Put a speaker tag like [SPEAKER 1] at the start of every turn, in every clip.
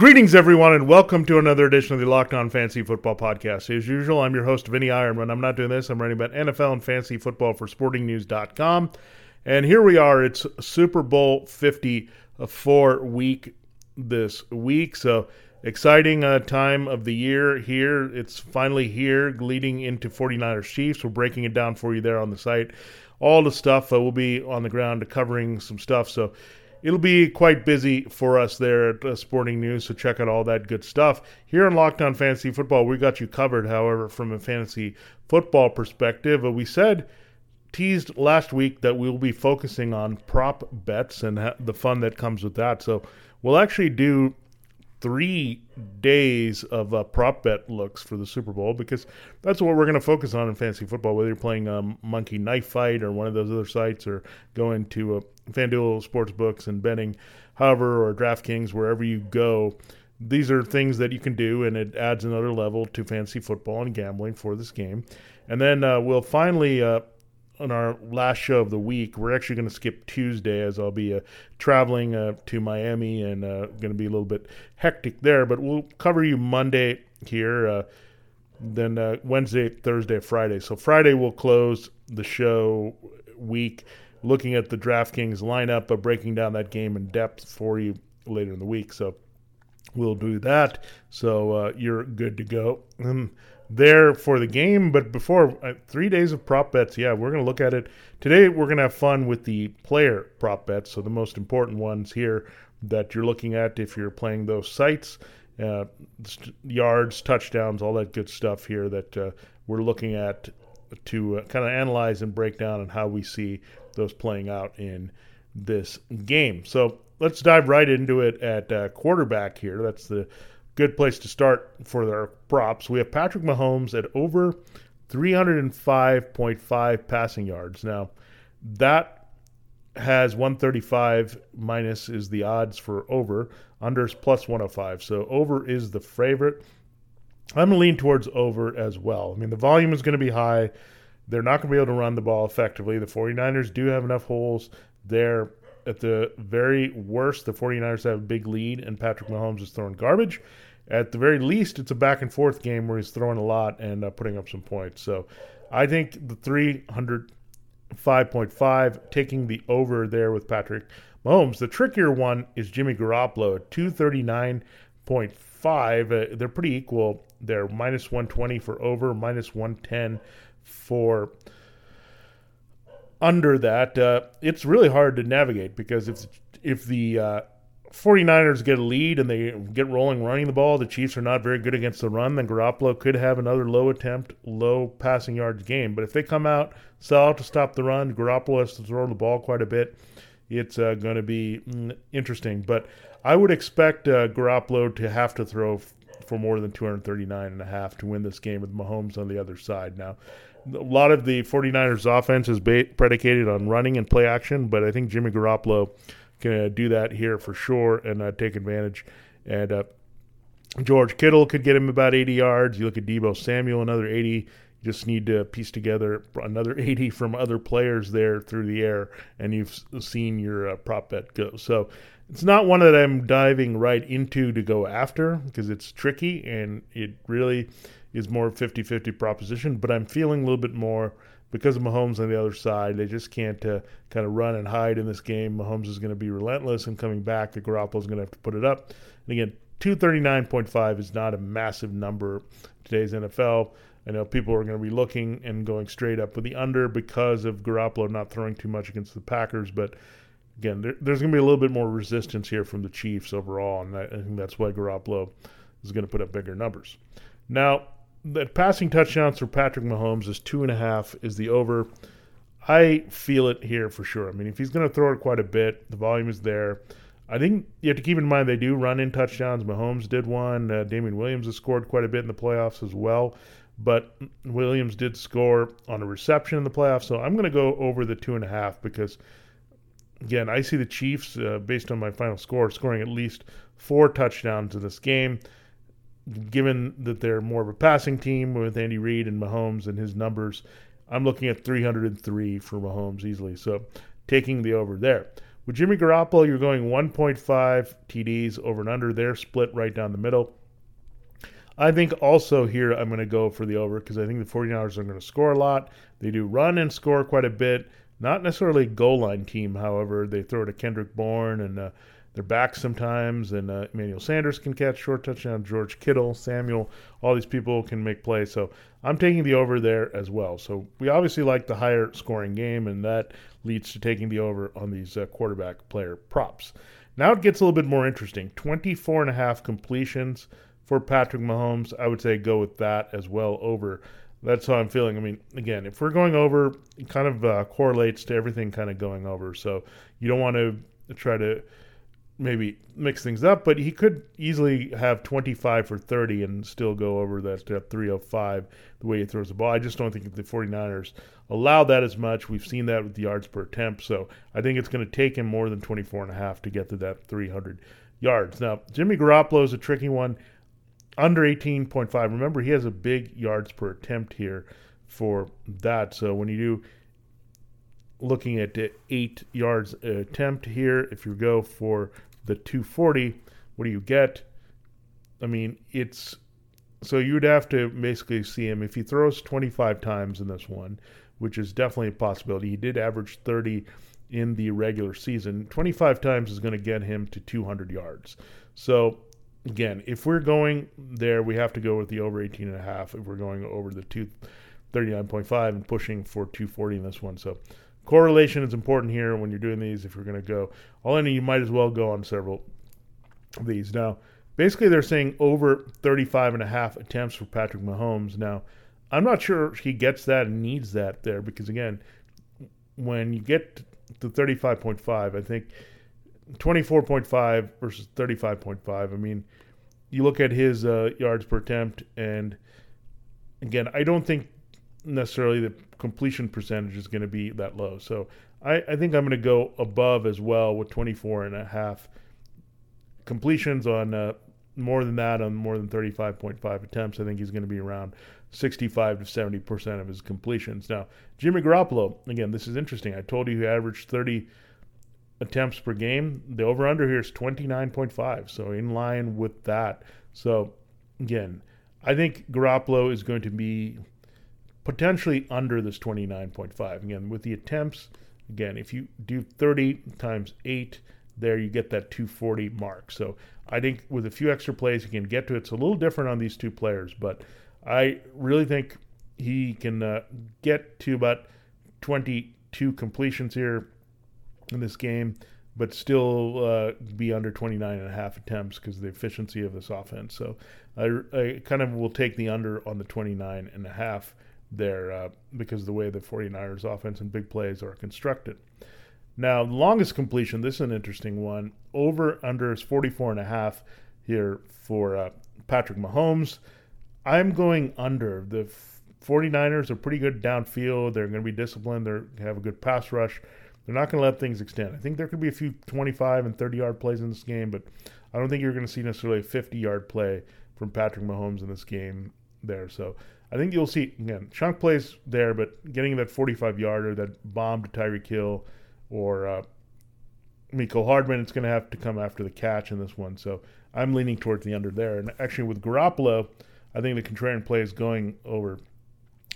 [SPEAKER 1] Greetings, everyone, and welcome to another edition of the Locked On Fantasy Football Podcast. As usual, I'm your host, Vinny Ironman. I'm not doing this. I'm writing about NFL and fantasy football for SportingNews.com. And here we are. It's Super Bowl 54 week this week. So exciting uh, time of the year here. It's finally here, leading into 49ers Chiefs. We're breaking it down for you there on the site. All the stuff uh, will be on the ground covering some stuff. So it'll be quite busy for us there at uh, Sporting News. So check out all that good stuff here in Locked On Fantasy Football. We got you covered. However, from a fantasy football perspective, uh, we said teased last week that we'll be focusing on prop bets and the fun that comes with that. So we'll actually do three days of uh, prop bet looks for the Super Bowl because that's what we're going to focus on in fantasy football. Whether you're playing um, Monkey Knife Fight or one of those other sites, or going to uh, FanDuel Sportsbooks and betting, however, or DraftKings, wherever you go, these are things that you can do, and it adds another level to fantasy football and gambling for this game. And then uh, we'll finally uh, on our last show of the week, we're actually going to skip Tuesday as I'll be uh, traveling uh, to Miami and uh, going to be a little bit hectic there. But we'll cover you Monday here, uh, then Wednesday, Thursday, Friday. So Friday we'll close the show week looking at the DraftKings lineup, but breaking down that game in depth for you later in the week. So we'll do that. So uh, you're good to go. Um, there for the game. But before uh, three days of prop bets, yeah, we're going to look at it today. We're going to have fun with the player prop bets. So the most important ones here that you're looking at if you're playing those sites, uh, yards, touchdowns, all that good stuff here that uh, we're looking at to uh, kind of analyze and break down and how we see those playing out in this game. So let's dive right into it at uh, quarterback here. That's the good place to start for their props. We have Patrick Mahomes at over 305.5 passing yards. Now, that has 135 minus is the odds for over. Unders plus 105. So over is the favorite. I'm going to lean towards over as well. I mean, the volume is going to be high. They're not going to be able to run the ball effectively. The 49ers do have enough holes there. At the very worst, the 49ers have a big lead, and Patrick Mahomes is throwing garbage. At the very least, it's a back and forth game where he's throwing a lot and uh, putting up some points. So I think the 305.5, taking the over there with Patrick Mahomes. The trickier one is Jimmy Garoppolo at 239.5. Uh, they're pretty equal there. Minus 120 for over, minus 110 for under that, uh, it's really hard to navigate because if if the uh, 49ers get a lead and they get rolling running the ball, the Chiefs are not very good against the run, then Garoppolo could have another low attempt, low passing yards game. But if they come out, sell out to stop the run, Garoppolo has to throw the ball quite a bit. It's uh, going to be mm, interesting. But I would expect uh, Garoppolo to have to throw for more than 239 and a half to win this game with Mahomes on the other side. Now, a lot of the 49ers offense is ba- predicated on running and play action, but I think Jimmy Garoppolo can uh, do that here for sure and uh, take advantage. And uh, George Kittle could get him about 80 yards. You look at Deebo Samuel, another 80. Just need to piece together another 80 from other players there through the air, and you've seen your uh, prop bet go. So it's not one that I'm diving right into to go after because it's tricky and it really is more 50 50 proposition, but I'm feeling a little bit more because of Mahomes on the other side. They just can't uh, kind of run and hide in this game. Mahomes is going to be relentless and coming back. The Garoppolo is going to have to put it up. And again, 239.5 is not a massive number today's NFL. I know people are going to be looking and going straight up with the under because of Garoppolo not throwing too much against the Packers, but again, there, there's going to be a little bit more resistance here from the Chiefs overall, and I, I think that's why Garoppolo is going to put up bigger numbers. Now, the passing touchdowns for Patrick Mahomes is two and a half is the over. I feel it here for sure. I mean, if he's going to throw it quite a bit, the volume is there. I think you have to keep in mind they do run in touchdowns. Mahomes did one. Uh, Damien Williams has scored quite a bit in the playoffs as well. But Williams did score on a reception in the playoffs, so I'm going to go over the two and a half because, again, I see the Chiefs, uh, based on my final score, scoring at least four touchdowns in this game. Given that they're more of a passing team with Andy Reid and Mahomes and his numbers, I'm looking at 303 for Mahomes easily. So taking the over there. With Jimmy Garoppolo, you're going 1.5 TDs over and under. They're split right down the middle. I think also here I'm going to go for the over because I think the 49ers are going to score a lot. They do run and score quite a bit. Not necessarily goal line team, however. They throw to Kendrick Bourne and uh, they're back sometimes. And uh, Emmanuel Sanders can catch short touchdown. George Kittle, Samuel, all these people can make plays. So I'm taking the over there as well. So we obviously like the higher scoring game, and that leads to taking the over on these uh, quarterback player props. Now it gets a little bit more interesting. 24 and a half completions for Patrick Mahomes, I would say go with that as well over. That's how I'm feeling. I mean, again, if we're going over, it kind of uh, correlates to everything kind of going over. So you don't want to try to maybe mix things up, but he could easily have 25 for 30 and still go over that, step 305 the way he throws the ball. I just don't think the 49ers allow that as much. We've seen that with the yards per attempt. So I think it's going to take him more than 24 and a half to get to that 300 yards. Now, Jimmy Garoppolo is a tricky one under 18.5. Remember, he has a big yards per attempt here for that. So when you do looking at eight yards attempt here, if you go for the 240, what do you get? I mean, it's so you'd have to basically see him if he throws 25 times in this one, which is definitely a possibility. He did average 30 in the regular season. 25 times is going to get him to 200 yards. So again, if we're going there, we have to go with the over 18 and a half. If we're going over the 239.5 and pushing for 240 in this one, so correlation is important here when you're doing these. If you're going to go all in, you might as well go on several of these. Now, basically, they're saying over 35 and a half attempts for Patrick Mahomes. Now, I'm not sure he gets that and needs that there because again, when you get to 35.5, I think 24.5 versus 35.5. I mean, you look at his uh, yards per attempt, and again, I don't think necessarily the completion percentage is going to be that low. So I, I think I'm going to go above as well with 24 and a half completions on uh, more than that on more than 35.5 attempts. I think he's going to be around 65 to 70 percent of his completions. Now, Jimmy Garoppolo, again, this is interesting. I told you he averaged 30 attempts per game. The over under here is 29.5, so in line with that. So again, I think Garoppolo is going to be potentially under this 29.5. Again, with the attempts, again, if you do 30 times 8, there you get that 240 mark. So I think with a few extra plays, you can get to it. It's a little different on these two players, but I really think he can uh, get to about 22 completions here in this game, but still uh, be under 29 and a half attempts because of the efficiency of this offense. So I, I, kind of will take the under on the 29 and a half there uh, because of the way the 49ers offense and big plays are constructed. Now, longest completion, this is an interesting one. Over under is 44 and a half here for uh, Patrick Mahomes. I'm going under. The 49ers are pretty good downfield. They're going to be disciplined. They have a good pass rush. They're not going to let things extend. I think there could be a few 25 and 30 yard plays in this game, but I don't think you're going to see necessarily a 50 yard play from Patrick Mahomes in this game there. So I think you'll see, again, chunk plays there, but getting that 45 yarder, that bomb to Tyreek Hill or uh, Mecole Hardman, it's going to have to come after the catch in this one. So I'm leaning towards the under there. And actually, with Garoppolo, I think the contrarian play is going over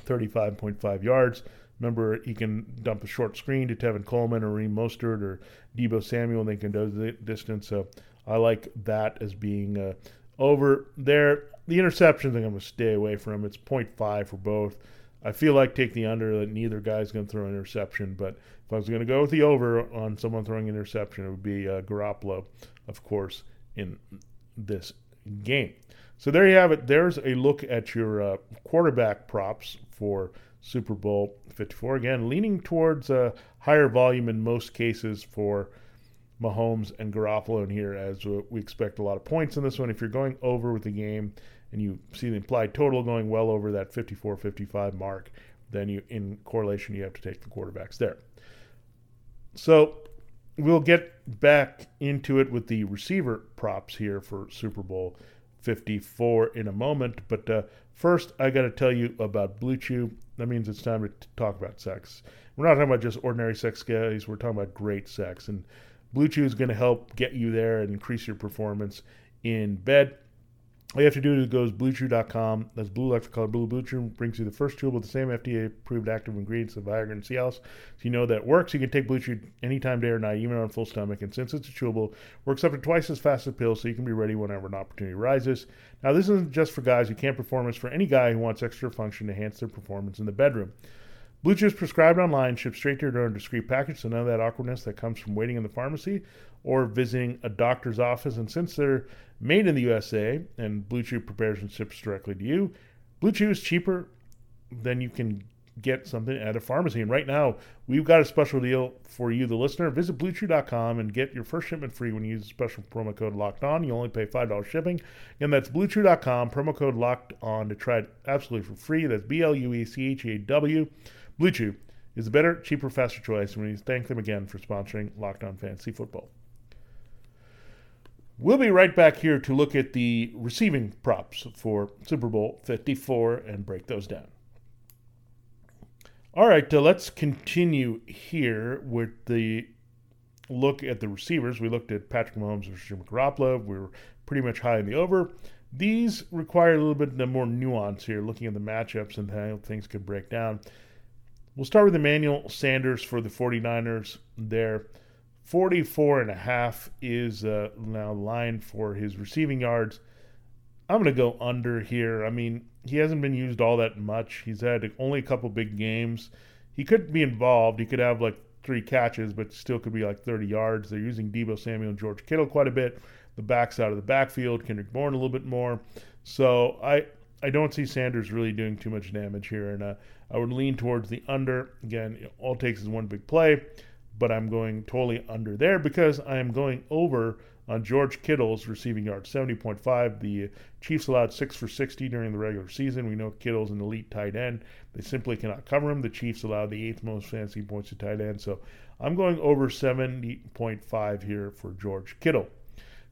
[SPEAKER 1] 35.5 yards. Remember, he can dump a short screen to Tevin Coleman or Raheem Mostert or Deebo Samuel, and they can do the distance. So I like that as being uh, over there. The interceptions, I'm going to stay away from. It's 0.5 for both. I feel like take the under that neither guy's going to throw an interception, but if I was going to go with the over on someone throwing an interception, it would be uh, Garoppolo, of course, in this game. So there you have it. There's a look at your uh, quarterback props for Super Bowl 54. Again, leaning towards a higher volume in most cases for Mahomes and Garoppolo in here, as we expect a lot of points in this one. If you're going over with the game and you see the implied total going well over that 54 55 mark, then you in correlation you have to take the quarterbacks there. So we'll get back into it with the receiver props here for Super Bowl 54 in a moment. But uh, first, I got to tell you about Blue Chew. That means it's time to talk about sex. We're not talking about just ordinary sex, guys. We're talking about great sex. And Blue Chew is going to help get you there and increase your performance in bed. All you have to do is go to bluechew.com. That's blue like the color blue. Blue Chew brings you the first tool with the same FDA approved active ingredients of Viagra and Cialis. So you know that works. You can take Blue Chew anytime, day or night, even on full stomach. And since it's a chewable, works up to twice as fast as pills, so you can be ready whenever an opportunity arises. Now, this isn't just for guys who can't perform, it's for any guy who wants extra function to enhance their performance in the bedroom. Blue Chew is prescribed online, shipped straight to your door in a discreet package, so none of that awkwardness that comes from waiting in the pharmacy or visiting a doctor's office. And since they're made in the USA and Blue Chew prepares and ships directly to you, Blue Chew is cheaper than you can get something at a pharmacy. And right now, we've got a special deal for you, the listener. Visit bluechew.com and get your first shipment free when you use the special promo code locked on. You only pay $5 shipping. And that's bluechew.com, promo code locked on to try it absolutely for free. That's B L U E C H A W. Blue Chew is a better, cheaper, faster choice. And we thank them again for sponsoring Locked On Fantasy Football. We'll be right back here to look at the receiving props for Super Bowl 54 and break those down. All right, uh, let's continue here with the look at the receivers. We looked at Patrick Mahomes versus Jimmy Garoppolo. We were pretty much high in the over. These require a little bit more nuance here, looking at the matchups and how things could break down. We'll start with Emmanuel Sanders for the 49ers there. 44 and a half is uh, now line for his receiving yards. I'm going to go under here. I mean, he hasn't been used all that much. He's had only a couple big games. He could be involved. He could have like three catches, but still could be like 30 yards. They're using Deebo Samuel and George Kittle quite a bit. The backs out of the backfield, Kendrick Bourne a little bit more. So I I don't see Sanders really doing too much damage here, and uh, I would lean towards the under. Again, all takes is one big play but I'm going totally under there because I am going over on George Kittle's receiving yards, 70.5. The Chiefs allowed 6 for 60 during the regular season. We know Kittle's an elite tight end. They simply cannot cover him. The Chiefs allowed the eighth most fantasy points to tight end. So I'm going over 70.5 here for George Kittle.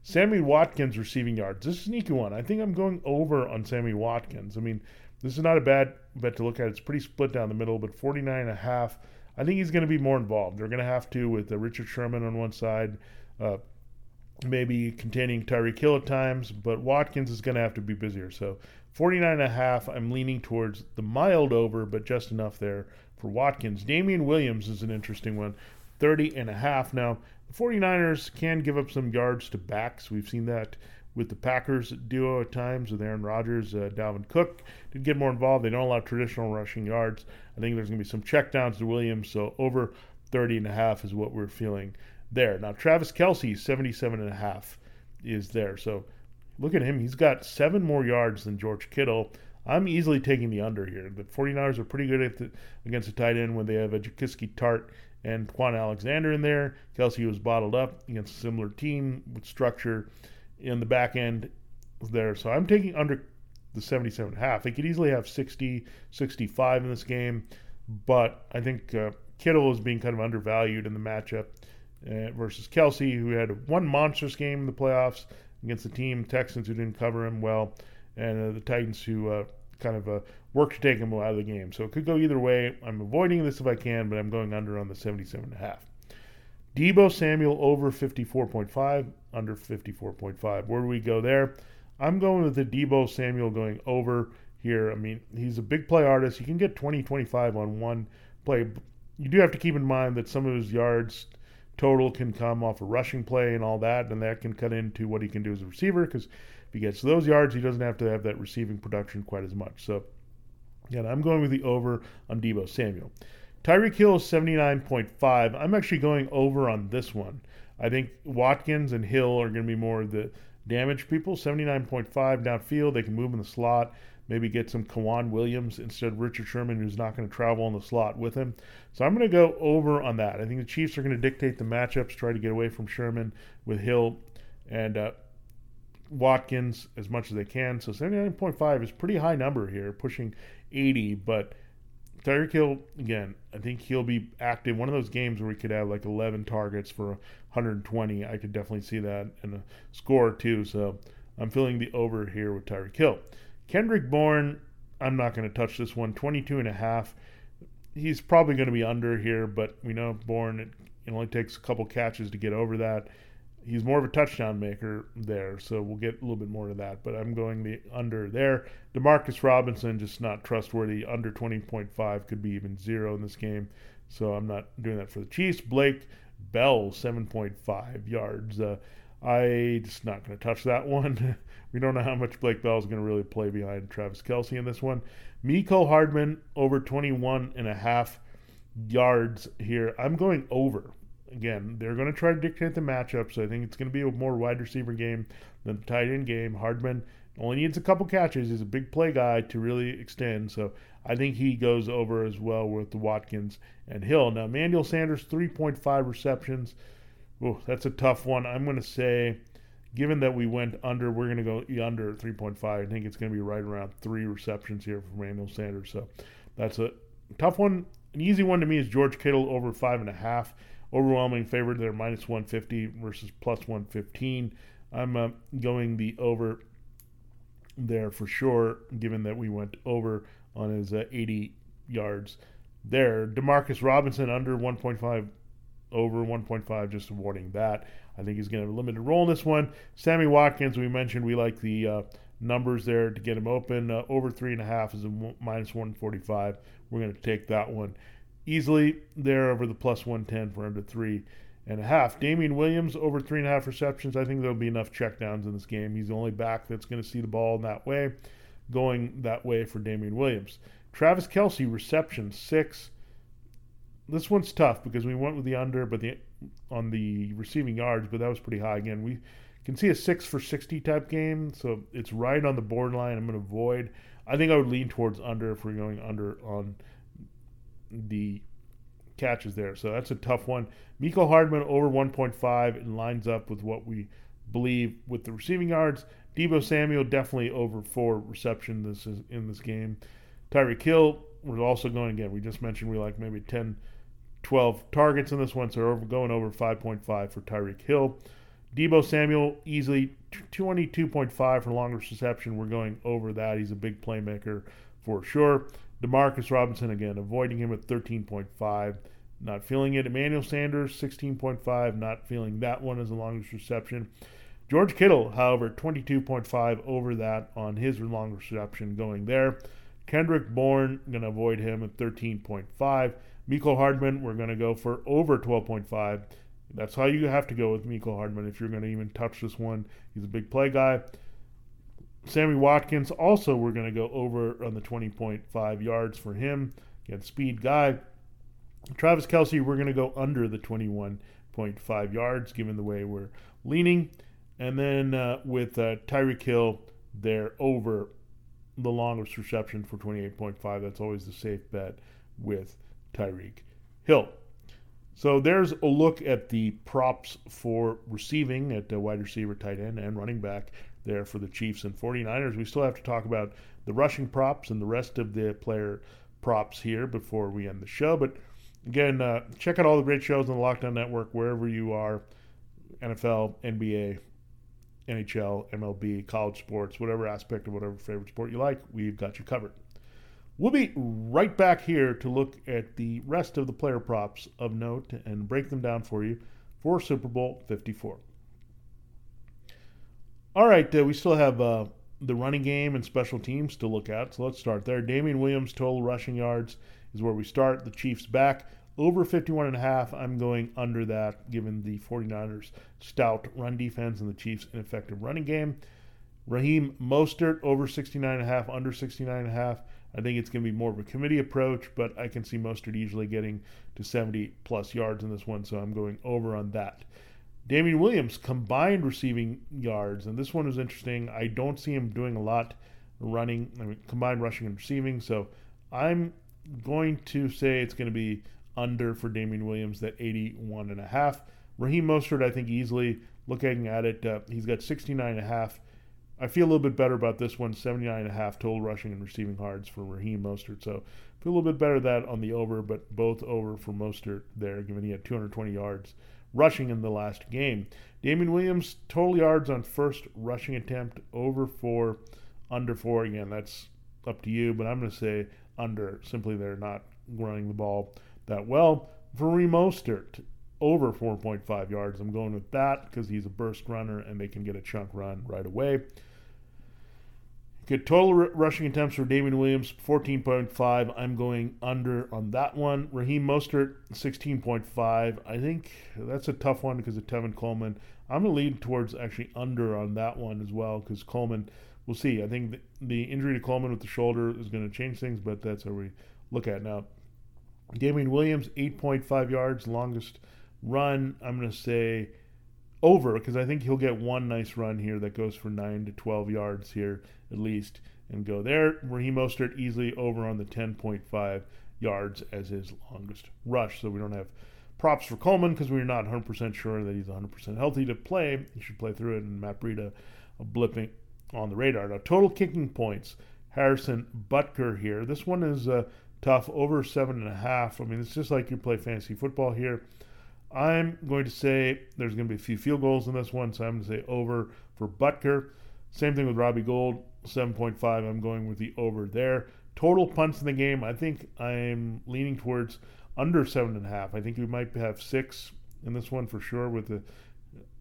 [SPEAKER 1] Sammy Watkins receiving yards. This is a sneaky one. I think I'm going over on Sammy Watkins. I mean, this is not a bad bet to look at. It's pretty split down the middle, but 49 and a half I think he's going to be more involved. They're going to have to with uh, Richard Sherman on one side, uh, maybe containing Tyreek Hill at times, but Watkins is going to have to be busier. So 49 and a half, I'm leaning towards the mild over, but just enough there for Watkins. Damien Williams is an interesting one, 30 and a half. Now, the 49ers can give up some yards to backs. We've seen that with the Packers duo at times with Aaron Rodgers, uh, Dalvin Cook did get more involved. They don't allow traditional rushing yards. I think there's going to be some checkdowns to Williams, so over 30 and a half is what we're feeling there. Now Travis Kelce, 77 and a half is there. So look at him. He's got seven more yards than George Kittle. I'm easily taking the under here. The 49ers are pretty good the, against the tight end when they have a Jaquiski Tartt and Kwon Alexander in there. Kelce was bottled up against a similar team with structure in the back end there. So I'm taking under the 77 half. They could easily have 60, 65 in this game, but I think uh, Kittle is being kind of undervalued in the matchup uh, versus Kelce, who had one monstrous game in the playoffs against the team Texans who didn't cover him well, and uh, the Titans who uh, kind of a work to take him out of the game. So it could go either way. I'm avoiding this if I can, but I'm going under on the 77 and a half. Deebo Samuel over 54.5, under 54.5. Where do we go there? I'm going with the Deebo Samuel going over here. I mean, he's a big play artist. He can get 20, 25 on one play. You do have to keep in mind that some of his yards total can come off a rushing play and all that, and that can cut into what he can do as a receiver because if he gets those yards, he doesn't have to have that receiving production quite as much. So, again, I'm going with the over on Deebo Samuel. Tyreek Hill is 79.5. I'm actually going over on this one. I think Watkins and Hill are going to be more the damage people. 79.5 downfield. They can move in the slot. Maybe get some K'Waun Williams instead of Richard Sherman, who's not going to travel in the slot with him. So I'm going to go over on that. I think the Chiefs are going to dictate the matchups, try to get away from Sherman with Hill. And uh, Watkins as much as they can. So 79.5 is pretty high number here, pushing 80. But Tyreek Hill, again, I think he'll be active. One of those games where we could have like 11 targets for 120. I could definitely see that in a score too. So I'm feeling the over here with Tyreek Hill. Kendrick Bourne, I'm not going to touch this one. 22 and a half. He's probably going to be under here, but we know Bourne, it only takes a couple catches to get over that he's more of a touchdown maker there, so we'll get a little bit more to that. But I'm going the under there. Demarcus Robinson just not trustworthy. Under 20.5 could be even zero in this game, so I'm not doing that for the Chiefs. Blake Bell 7.5 yards. Uh, I just not going to touch that one. we don't know how much Blake Bell is going to really play behind Travis Kelce in this one. Mecole Hardman over 21 and a half yards here. I'm going over again, they're going to try to dictate the matchup. So I think it's going to be a more wide receiver game than the tight end game. Hardman only needs a couple catches. He's a big play guy to really extend. So I think he goes over as well with the Watkins and Hill. Now, Emmanuel Sanders, 3.5 receptions. Oh, that's a tough one. I'm going to say, given that we went under, we're going to go under 3.5. I think it's going to be right around three receptions here for Emmanuel Sanders. So that's a tough one. An easy one to me is George Kittle over five and a half overwhelming favorite. They're minus 150 versus plus 115. I'm uh, going the over there for sure, given that we went over on his uh, 80 yards there. Demarcus Robinson under 1.5, over 1.5, just avoiding that. I think he's going to have a limited role in this one. Sammy Watkins, we mentioned we like the uh, numbers there to get him open. Uh, over three and a half is a minus 145. We're going to take that one easily there over the plus 110 for under three and a half. Damien Williams over three and a half receptions. I think there'll be enough checkdowns in this game. He's the only back that's going to see the ball in that way, going that way for Damien Williams. Travis Kelce reception six. This one's tough because we went with the under, but the on the receiving yards, but that was pretty high. Again, we can see a six for sixty type game, so it's right on the borderline. I'm going to avoid. I think I would lean towards under if we're going under on the catches there. So that's a tough one. Mecole Hardman over 1.5 and lines up with what we believe with the receiving yards. Deebo Samuel definitely over four reception this is in this game. Tyreek Hill was also going again. We just mentioned we like maybe 10, 12 targets in this one, so we're going over 5.5 for Tyreek Hill. Deebo Samuel easily 22.5 for longest reception. We're going over that. He's a big playmaker for sure. Demarcus Robinson again, avoiding him at 13.5. Not feeling it. Emmanuel Sanders, 16.5. Not feeling that one as the longest reception. George Kittle, however, 22.5 over that on his longest reception going there. Kendrick Bourne, going to avoid him at 13.5. Mecole Hardman, we're going to go for over 12.5. That's how you have to go with Mecole Hardman if you're going to even touch this one. He's a big play guy. Sammy Watkins, also, we're going to go over on the 20.5 yards for him. Again, speed guy. Travis Kelce, we're going to go under the 21.5 yards, given the way we're leaning. And then uh, with uh, Tyreek Hill, they're over the longest reception for 28.5. That's always the safe bet with Tyreek Hill. So there's a look at the props for receiving at uh, wide receiver, tight end, and running back there for the Chiefs and 49ers. We still have to talk about the rushing props and the rest of the player props here before we end the show. But again, uh, check out all the great shows on the Locked On Network wherever you are NFL, NBA, NHL, MLB, college sports, whatever aspect of whatever favorite sport you like, we've got you covered. We'll be right back here to look at the rest of the player props of note and break them down for you for Super Bowl 54. All right, uh, we still have uh, the running game and special teams to look at, so let's start there. Damien Williams total rushing yards is where we start. The Chiefs back over 51 and a half. I'm going under that given the 49ers stout run defense and the Chiefs ineffective running game. Raheem Mostert over 69 and a half, under 69 and a half. I think it's going to be more of a committee approach, but I can see Mostert easily getting to 70 plus yards in this one, so I'm going over on that. Damien Williams combined receiving yards, and this one is interesting. I don't see him doing a lot running, I mean, combined rushing and receiving. So I'm going to say it's going to be under for Damien Williams, that 81 and a half. Raheem Mostert, I think easily looking at it, uh, he's got 69 and a half I feel a little bit better about this one, 79 and a half total rushing and receiving yards for Raheem Mostert. So feel a little bit better that on the over, but both over for Mostert there, given he had 220 yards rushing in the last game. Damien Williams, total yards on first rushing attempt, over four, under four. Again, that's up to you, but I'm going to say under. Simply, they're not running the ball that well. For Mostert, over 4.5 yards. I'm going with that because he's a burst runner and they can get a chunk run right away. Get total r- rushing attempts for Damien Williams, 14.5. I'm going under on that one. Raheem Mostert, 16.5. I think that's a tough one because of Tevin Coleman. I'm going to lean towards actually under on that one as well because Coleman, we'll see. I think the, the injury to Coleman with the shoulder is going to change things, but that's how we look at now. Damien Williams, 8.5 yards, longest run. I'm going to say over because I think he'll get one nice run here that goes for 9 to 12 yards here at least and go there. Raheem Mostert easily over on the 10.5 yards as his longest rush. So we don't have props for Coleman because we're not 100% sure that he's 100% healthy to play. He should play through it. And Matt Breida blipping on the radar. Now, total kicking points. Harrison Butker here. This one is uh, tough, over seven and a half. I mean, it's just like you play fantasy football here. I'm going to say there's going to be a few field goals in this one, so I'm going to say over for Butker. Same thing with Robbie Gould, 7.5. I'm going with the over there. Total punts in the game, I think I'm leaning towards under seven and a half. I think we might have six in this one for sure with the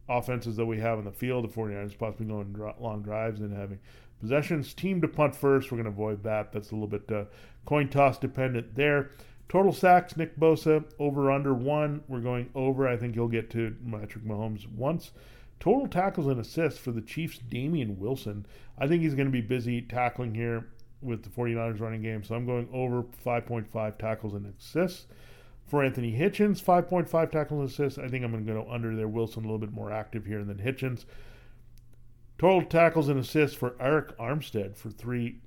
[SPEAKER 1] offenses that we have in the field. The 49ers possibly going long drives and having possessions. Team to punt first. We're going to avoid that. That's a little bit uh, coin toss dependent there. Total sacks, Nick Bosa, over under one. We're going over. I think he'll get to Patrick Mahomes once. Total tackles and assists for the Chiefs, Damien Wilson. I think he's going to be busy tackling here with the 49ers running game. So I'm going over 5.5 tackles and assists. For Anthony Hitchens, 5.5 tackles and assists. I think I'm going to go under there. Wilson a little bit more active here than Hitchens. Total tackles and assists for Arik Armstead for three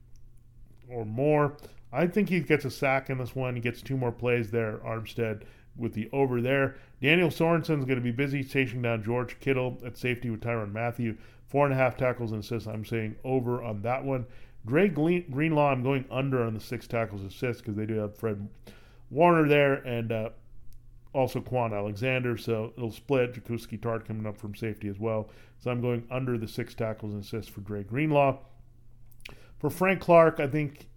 [SPEAKER 1] or more. I think he gets a sack in this one. He gets two more plays there, Armstead, with the over there. Daniel Sorensen's going to be busy chasing down George Kittle at safety with Tyrann Mathieu. Four and a half tackles and assists. I'm saying over on that one. Dre Greenlaw, I'm going under on the six tackles assists because they do have Fred Warner there and uh, also Kwon Alexander. So it'll split. Jaquiski Tartt coming up from safety as well. So I'm going under the six tackles and assists for Dre Greenlaw. For Frank Clark, I think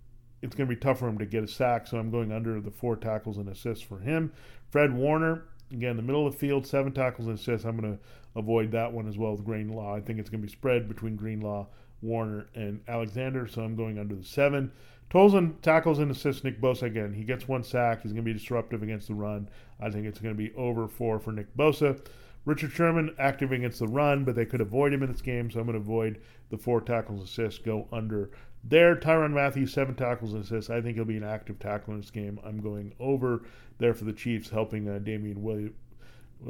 [SPEAKER 1] it's going to be tough for him to get a sack, so I'm going under the four tackles and assists for him. Fred Warner, again, the middle of the field, seven tackles and assists. I'm going to avoid that one as well with Greenlaw. I think it's going to be spread between Greenlaw, Warner, and Alexander, so I'm going under the seven. Totals and tackles and assists, Nick Bosa again. He gets one sack. He's going to be disruptive against the run. I think it's going to be over four for Nick Bosa. Richard Sherman active against the run, but they could avoid him in this game, so I'm going to avoid the four tackles assists, go under there, Tyrann Mathieu, seven tackles and assists. I think he'll be an active tackler in this game. I'm going over there for the Chiefs, helping uh, William,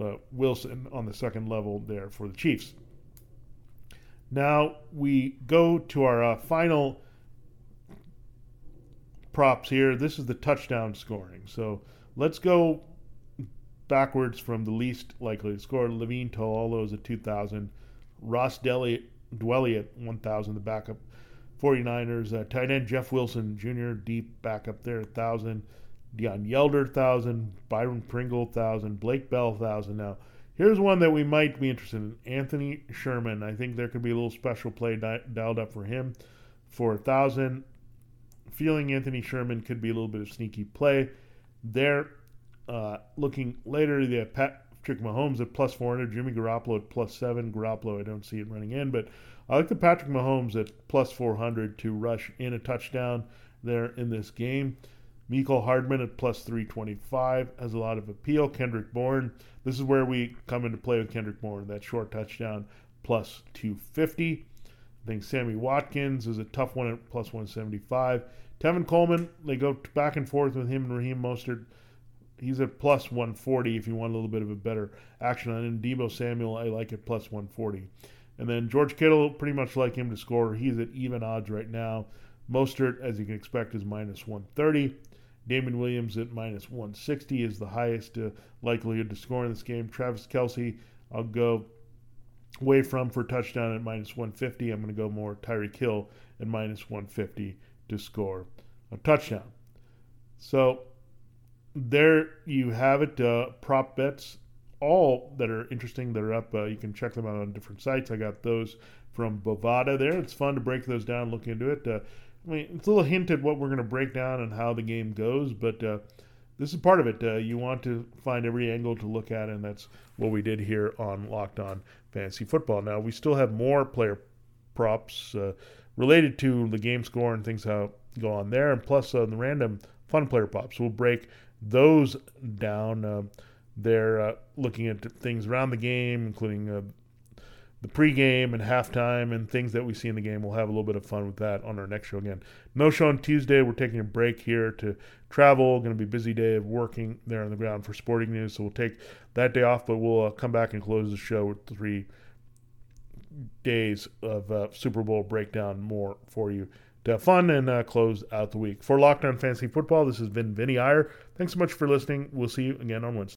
[SPEAKER 1] uh, Wilson on the second level there for the Chiefs. Now we go to our uh, final props here. This is the touchdown scoring. So let's go backwards from the least likely to score. Levine Toilolo is at 2,000. Ross Dwelley, Dwelley at 1,000, the backup 49ers. Uh, tight end Jeff Wilson Jr. deep back up there, thousand. Deon Yelder thousand. Byron Pringle thousand. Blake Bell thousand. Now here's one that we might be interested in. Anthony Sherman. I think there could be a little special play di- dialed up for him for thousand. Feeling Anthony Sherman could be a little bit of sneaky play there. Uh, looking later, the Patrick Mahomes at plus 400, Jimmy Garoppolo at plus 7. Garoppolo, I don't see it running in, but I like the Patrick Mahomes at plus 400 to rush in a touchdown there in this game. Mecole Hardman at plus 325 has a lot of appeal. Kendrick Bourne, this is where we come into play with Kendrick Bourne, that short touchdown plus 250. I think Sammy Watkins is a tough one at plus 175. Tevin Coleman, they go back and forth with him and Raheem Mostert. He's at plus 140 if you want a little bit of a better action on him. Deebo Samuel, I like it plus 140. And then George Kittle, pretty much like him to score. He's at even odds right now. Mostert, as you can expect, is minus 130. Damien Williams at minus 160 is the highest uh, likelihood to score in this game. Travis Kelce, I'll go away from for touchdown at minus 150. I'm going to go more Tyreek Hill at minus 150 to score a touchdown. So there you have it. Uh, prop bets, all that are interesting that are up. Uh, you can check them out on different sites. I got those from Bovada there. It's fun to break those down, look into it. Uh, I mean, it's a little hint at what we're going to break down and how the game goes, but uh, this is part of it. Uh, you want to find every angle to look at, and that's what we did here on Locked On Fantasy Football. Now, we still have more player props uh, related to the game score and things how go on there, and plus uh, the random fun player props. We'll break those down. They're uh, looking at things around the game, including uh, the pregame and halftime and things that we see in the game. We'll have a little bit of fun with that on our next show again. No show on Tuesday. We're taking a break here to travel. Going to be busy day of working there on the ground for sporting news. So we'll take that day off, but we'll uh, come back and close the show with three days of uh, Super Bowl breakdown more for you to have fun and uh, close out the week. For Locked On Fantasy Football, this has been Vinny Iyer. Thanks so much for listening. We'll see you again on Wednesday.